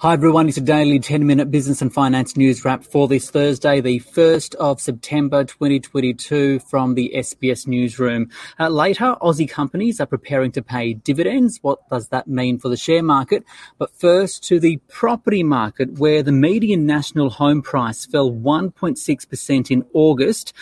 Hi everyone, it's a daily 10 minute business and finance news wrap for this Thursday, the 1st of September 2022 from the SBS newsroom. Uh, later, Aussie companies are preparing to pay dividends. What does that mean for the share market? But first to the property market where the median national home price fell 1.6% in August.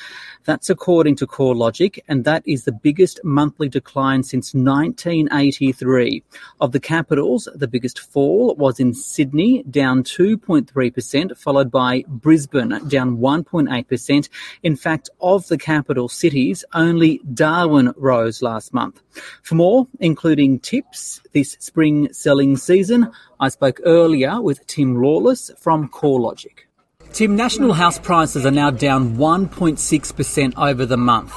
That's according to CoreLogic, and that is the biggest monthly decline since 1983. Of the capitals, the biggest fall was in Sydney, down 2.3%, followed by Brisbane, down 1.8%. In fact, of the capital cities, only Darwin rose last month. For more, including tips this spring selling season, I spoke earlier with Tim Lawless from CoreLogic. Tim, national house prices are now down 1.6% over the month.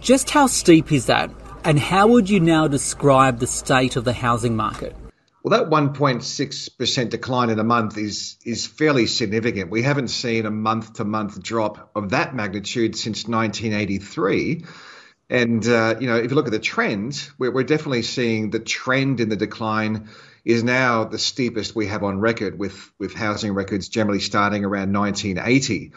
Just how steep is that? And how would you now describe the state of the housing market? Well, that 1.6% decline in a month is is fairly significant. We haven't seen a month to month drop of that magnitude since 1983. And, uh, you know, if you look at the trend, we're, we're definitely seeing the trend in the decline is now the steepest we have on record, with, with housing records generally starting around 1980.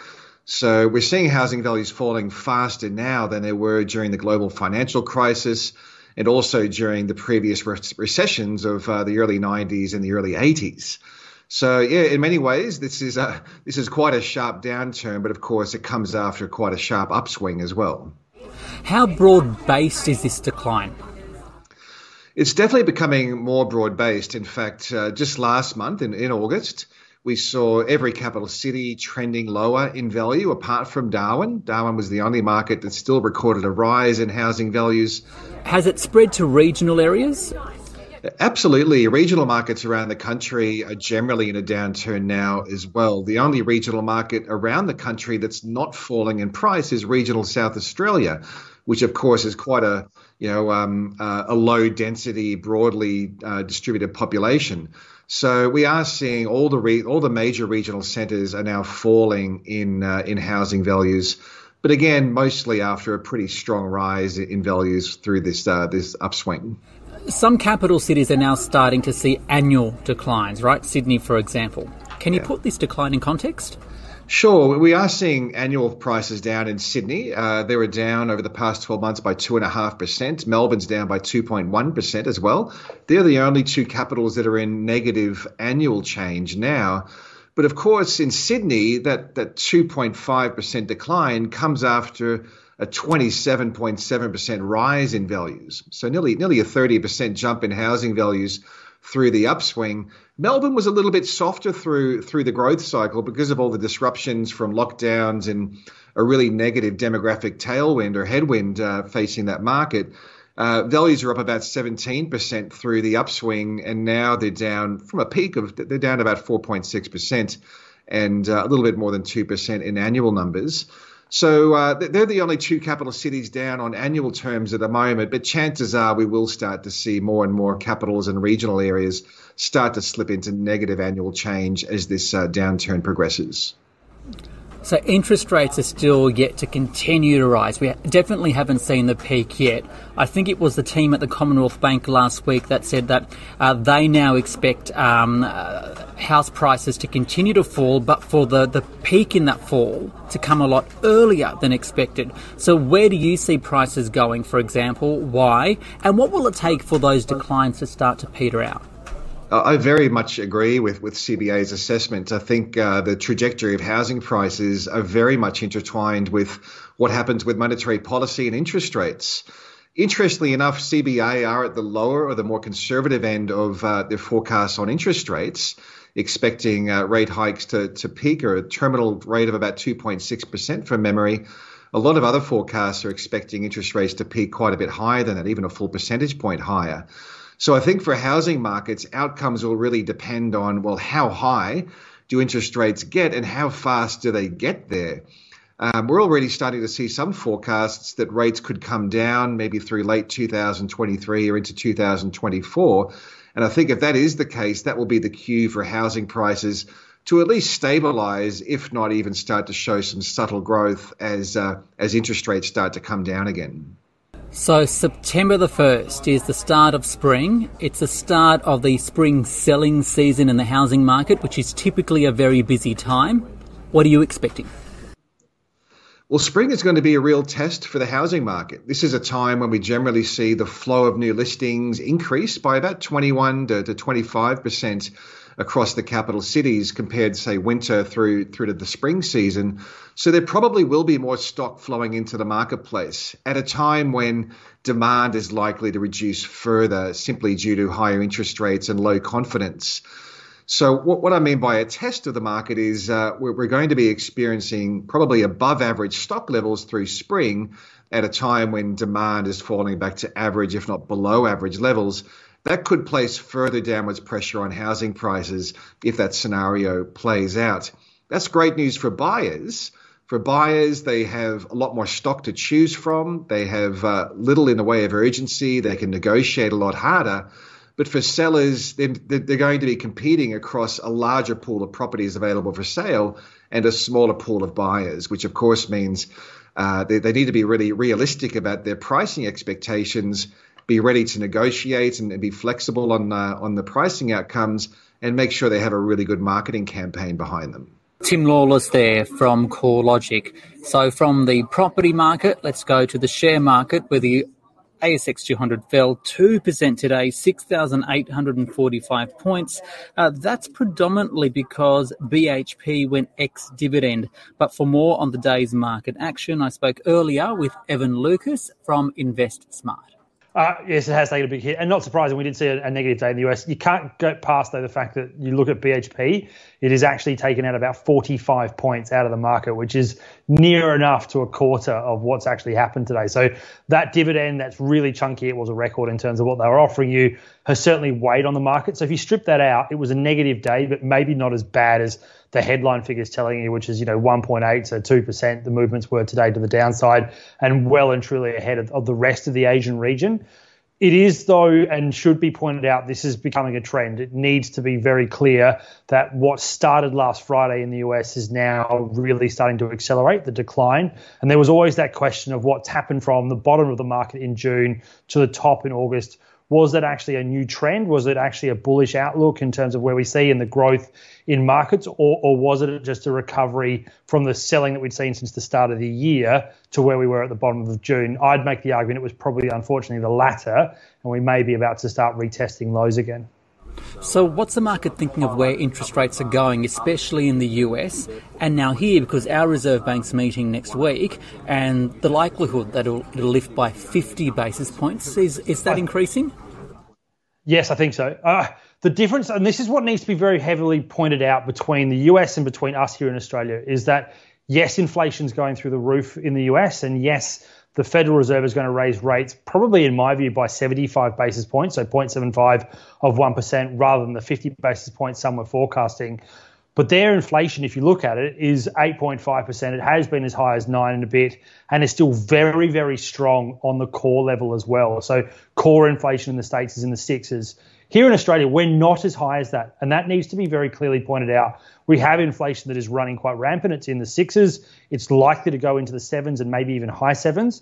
So we're seeing housing values falling faster now than they were during the global financial crisis and also during the previous re- recessions of uh, the early 90s and the early 80s. So yeah, in many ways, this is a, this is quite a sharp downturn, but of course, it comes after quite a sharp upswing as well. How broad based is this decline? It's definitely becoming more broad based. In fact, uh, just last month in, in August, we saw every capital city trending lower in value apart from Darwin. Darwin was the only market that still recorded a rise in housing values. Has it spread to regional areas? Absolutely. Regional markets around the country are generally in a downturn now as well. The only regional market around the country that's not falling in price is regional South Australia, which of course is quite a you know um, uh, a low density, broadly uh, distributed population. So we are seeing all the re- all the major regional centres are now falling in uh, in housing values, but again, mostly after a pretty strong rise in values through this uh, this upswing. Some capital cities are now starting to see annual declines, right? Sydney, for example. Can you yeah. put this decline in context? Sure, we are seeing annual prices down in Sydney. Uh, they were down over the past 12 months by 2.5%. Melbourne's down by 2.1% as well. They're the only two capitals that are in negative annual change now. But of course, in Sydney, that, that 2.5% decline comes after a 27.7% rise in values. So nearly, nearly a 30% jump in housing values through the upswing. Melbourne was a little bit softer through through the growth cycle because of all the disruptions from lockdowns and a really negative demographic tailwind or headwind uh, facing that market. Uh, values are up about 17% through the upswing, and now they're down from a peak of they're down about 4.6% and uh, a little bit more than 2% in annual numbers. So uh, they're the only two capital cities down on annual terms at the moment, but chances are we will start to see more and more capitals and regional areas start to slip into negative annual change as this uh, downturn progresses. So interest rates are still yet to continue to rise. We definitely haven't seen the peak yet. I think it was the team at the Commonwealth Bank last week that said that uh, they now expect um, uh, house prices to continue to fall, but for the, the peak in that fall to come a lot earlier than expected. So where do you see prices going, for example? Why? And what will it take for those declines to start to peter out? I very much agree with, with CBA's assessment. I think uh, the trajectory of housing prices are very much intertwined with what happens with monetary policy and interest rates. Interestingly enough, CBA are at the lower or the more conservative end of uh, their forecasts on interest rates, expecting uh, rate hikes to, to peak or a terminal rate of about 2.6% from memory. A lot of other forecasts are expecting interest rates to peak quite a bit higher than that, even a full percentage point higher. So I think for housing markets, outcomes will really depend on, well, how high do interest rates get and how fast do they get there? Um, we're already starting to see some forecasts that rates could come down maybe through late 2023 or into 2024. And I think if that is the case, that will be the cue for housing prices to at least stabilize, if not even start to show some subtle growth as uh, as interest rates start to come down again. So, September the 1st is the start of spring. It's the start of the spring selling season in the housing market, which is typically a very busy time. What are you expecting? Well, spring is going to be a real test for the housing market. This is a time when we generally see the flow of new listings increase by about 21 to, to 25% across the capital cities compared say winter through through to the spring season. So there probably will be more stock flowing into the marketplace at a time when demand is likely to reduce further simply due to higher interest rates and low confidence. So what, what I mean by a test of the market is uh, we're, we're going to be experiencing probably above average stock levels through spring at a time when demand is falling back to average, if not below average levels that could place further downwards pressure on housing prices if that scenario plays out. That's great news for buyers. For buyers, they have a lot more stock to choose from. They have uh, little in the way of urgency. They can negotiate a lot harder. But for sellers, they're, they're going to be competing across a larger pool of properties available for sale and a smaller pool of buyers, which of course means uh, they, they need to be really realistic about their pricing expectations be ready to negotiate and, be flexible on uh, on the pricing outcomes and make sure they have a really good marketing campaign behind them. Tim Lawless there from CoreLogic. So from the property market, let's go to the share market where the ASX 200 fell 2% today, 6,845 points. Uh, that's predominantly because BHP went ex dividend. But for more on the day's market action, I spoke earlier with Evan Lucas from Invest Smart. Uh, yes, it has taken a big hit, and not surprising. We did see a, a, negative day in the US. You can't go past though the fact that you look at BHP, it has actually taken out about 45 points out of the market, which is near enough to a quarter of what's actually happened today. So that dividend, that's really chunky. It was a record in terms of what they were offering you, has certainly weighed on the market. So if you strip that out, it was a negative day, but maybe not as bad as the headline figures telling you, which is you know 1.8 so 2 percent. The movements were today to the downside, and well and truly ahead of, of the rest of the Asian region. It is, though, and should be pointed out, this is becoming a trend. It needs to be very clear that what started last Friday in the US is now really starting to accelerate the decline. And there was always that question of what's happened from the bottom of the market in June to the top in August was that actually a new trend? Was it actually a bullish outlook in terms of where we see in the growth in markets, or, or was it just a recovery from the selling that we'd seen since the start of the year to where we were at the bottom of June? I'd make the argument it was probably, unfortunately, the latter, and we may be about to start retesting lows again. So, what's the market thinking of where interest rates are going, especially in the US and now here, because our Reserve Bank's meeting next week, and the likelihood that it'll, it'll lift by 50 basis points is is that increasing? Yes, I think so. Uh, the difference, and this is what needs to be very heavily pointed out between the US and between us here in Australia, is that yes, inflation's going through the roof in the US, and yes, the Federal Reserve is going to raise rates, probably in my view, by 75 basis points, so 0.75 of 1%, rather than the 50 basis points some were forecasting. But their inflation, if you look at it, is 8.5%. It has been as high as nine and a bit, and is still very, very strong on the core level as well. So core inflation in the States is in the sixes. Here in Australia, we're not as high as that, and that needs to be very clearly pointed out. We have inflation that is running quite rampant. It's in the sixes. It's likely to go into the sevens and maybe even high sevens,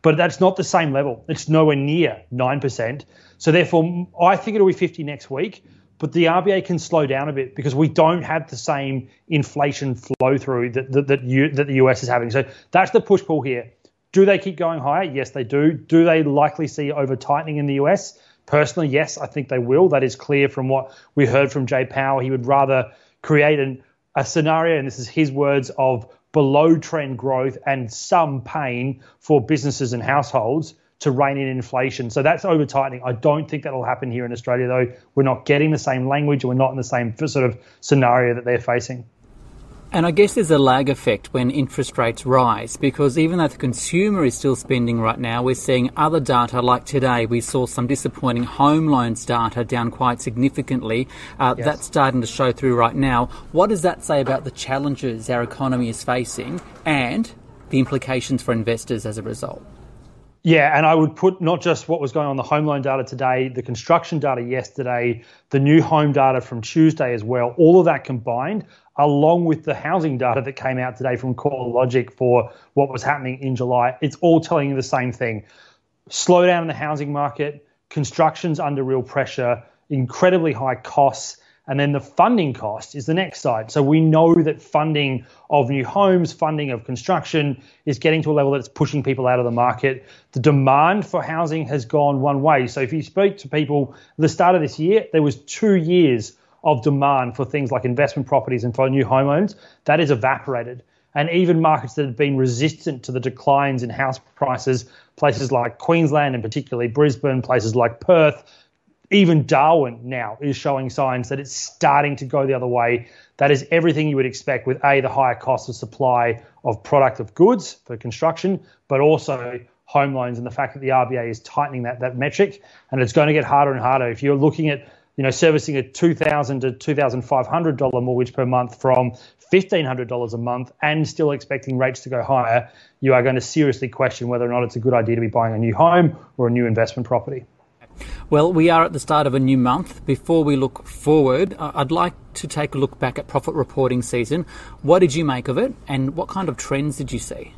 but that's not the same level. It's nowhere near 9%. So therefore, I think it'll be 50 next week, but the RBA can slow down a bit because we don't have the same inflation flow through that, that, that, you, that the US is having. So that's the push pull here. Do they keep going higher? Yes, they do. Do they likely see over tightening in the US? Personally, yes, I think they will. That is clear from what we heard from Jay Powell. He would rather create an, a scenario, and this is his words, of below trend growth and some pain for businesses and households to rein in inflation. So that's over tightening. I don't think that'll happen here in Australia, though. We're not getting the same language. We're not in the same sort of scenario that they're facing. And I guess there's a lag effect when interest rates rise because even though the consumer is still spending right now, we're seeing other data like today. We saw some disappointing home loans data down quite significantly. Uh, yes. That's starting to show through right now. What does that say about the challenges our economy is facing and the implications for investors as a result? Yeah, and I would put not just what was going on the home loan data today, the construction data yesterday, the new home data from Tuesday as well, all of that combined, along with the housing data that came out today from CoreLogic for what was happening in July, it's all telling you the same thing. slowdown in the housing market, construction's under real pressure, incredibly high costs, and then the funding cost is the next side. So we know that funding of new homes, funding of construction is getting to a level that's pushing people out of the market. The demand for housing has gone one way. So if you speak to people at the start of this year, there was two years of demand for things like investment properties and for new homeowners. That is evaporated. And even markets that have been resistant to the declines in house prices, places like Queensland and particularly Brisbane, places like Perth, even Darwin now is showing signs that it's starting to go the other way. That is everything you would expect with A, the higher cost of supply of product of goods for construction, but also home loans and the fact that the RBA is tightening that, that metric. And it's going to get harder and harder. If you're looking at you know, servicing a 2,000 to $2,500 mortgage per month from $1,500 a month and still expecting rates to go higher, you are going to seriously question whether or not it's a good idea to be buying a new home or a new investment property. Well, we are at the start of a new month. Before we look forward, uh, I'd like to take a look back at profit reporting season. What did you make of it, and what kind of trends did you see?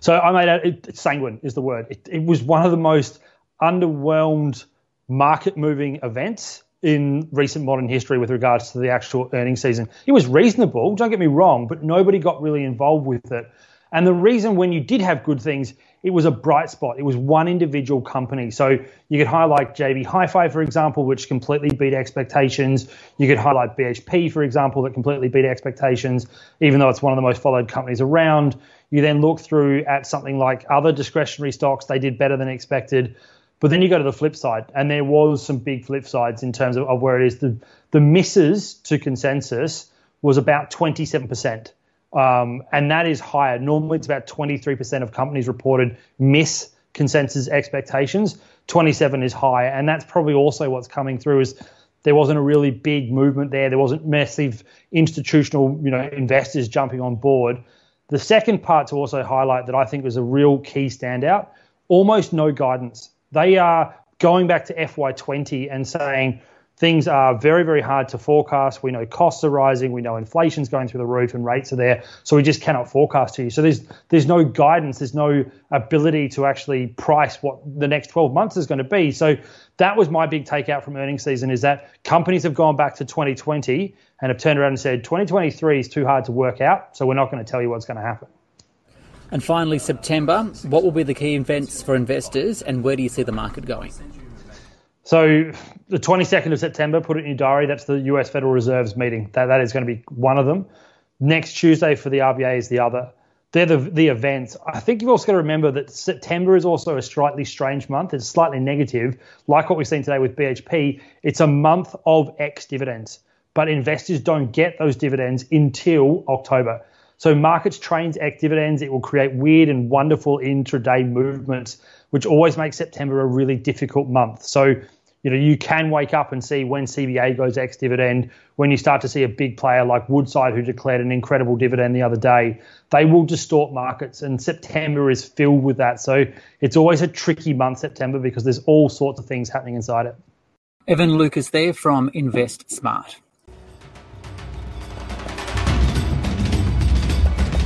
So I made it, sanguine is the word. It, it was one of the most underwhelmed market moving events in recent modern history with regards to the actual earnings season. It was reasonable, don't get me wrong, but nobody got really involved with it. And the reason when you did have good things, it was a bright spot. It was one individual company. So you could highlight JB Hi-Fi, for example, which completely beat expectations. You could highlight BHP, for example, that completely beat expectations, even though it's one of the most followed companies around. You then look through at something like other discretionary stocks, they did better than expected. But then you go to the flip side, and there was some big flip sides in terms of, of where it is. The, the misses to consensus was about 27%. Um, and that is higher. Normally, it's about 23% of companies reported miss consensus expectations. 27 is higher, and that's probably also what's coming through is there wasn't a really big movement there. There wasn't massive institutional, you know, investors jumping on board. The second part to also highlight that I think was a real key standout: almost no guidance. They are going back to FY20 and saying things are very, very hard to forecast. We know costs are rising. We know inflation's going through the roof and rates are there. So we just cannot forecast to you. So there's there's no guidance. There's no ability to actually price what the next 12 months is going to be. So that was my big takeout from earnings season is that companies have gone back to 2020 and have turned around and said 2023 is too hard to work out. So we're not going to tell you what's going to happen. And finally, September, what will be the key events for investors and where do you see the market going? So the 22nd of September, put it in your diary. That's the US Federal Reserve's meeting. That, that is going to be one of them. Next Tuesday for the RBA is the other. They're the, the events. I think you've also got to remember that September is also a slightly strange month. It's slightly negative, like what we've seen today with BHP. It's a month of ex dividends, but investors don't get those dividends until October. So markets trains ex dividends. It will create weird and wonderful intraday movements, which always makes September a really difficult month. So you know, you can wake up and see when CBA goes ex dividend, when you start to see a big player like Woodside, who declared an incredible dividend the other day, they will distort markets. And September is filled with that. So it's always a tricky month, September, because there's all sorts of things happening inside it. Evan Lucas there from Invest Smart.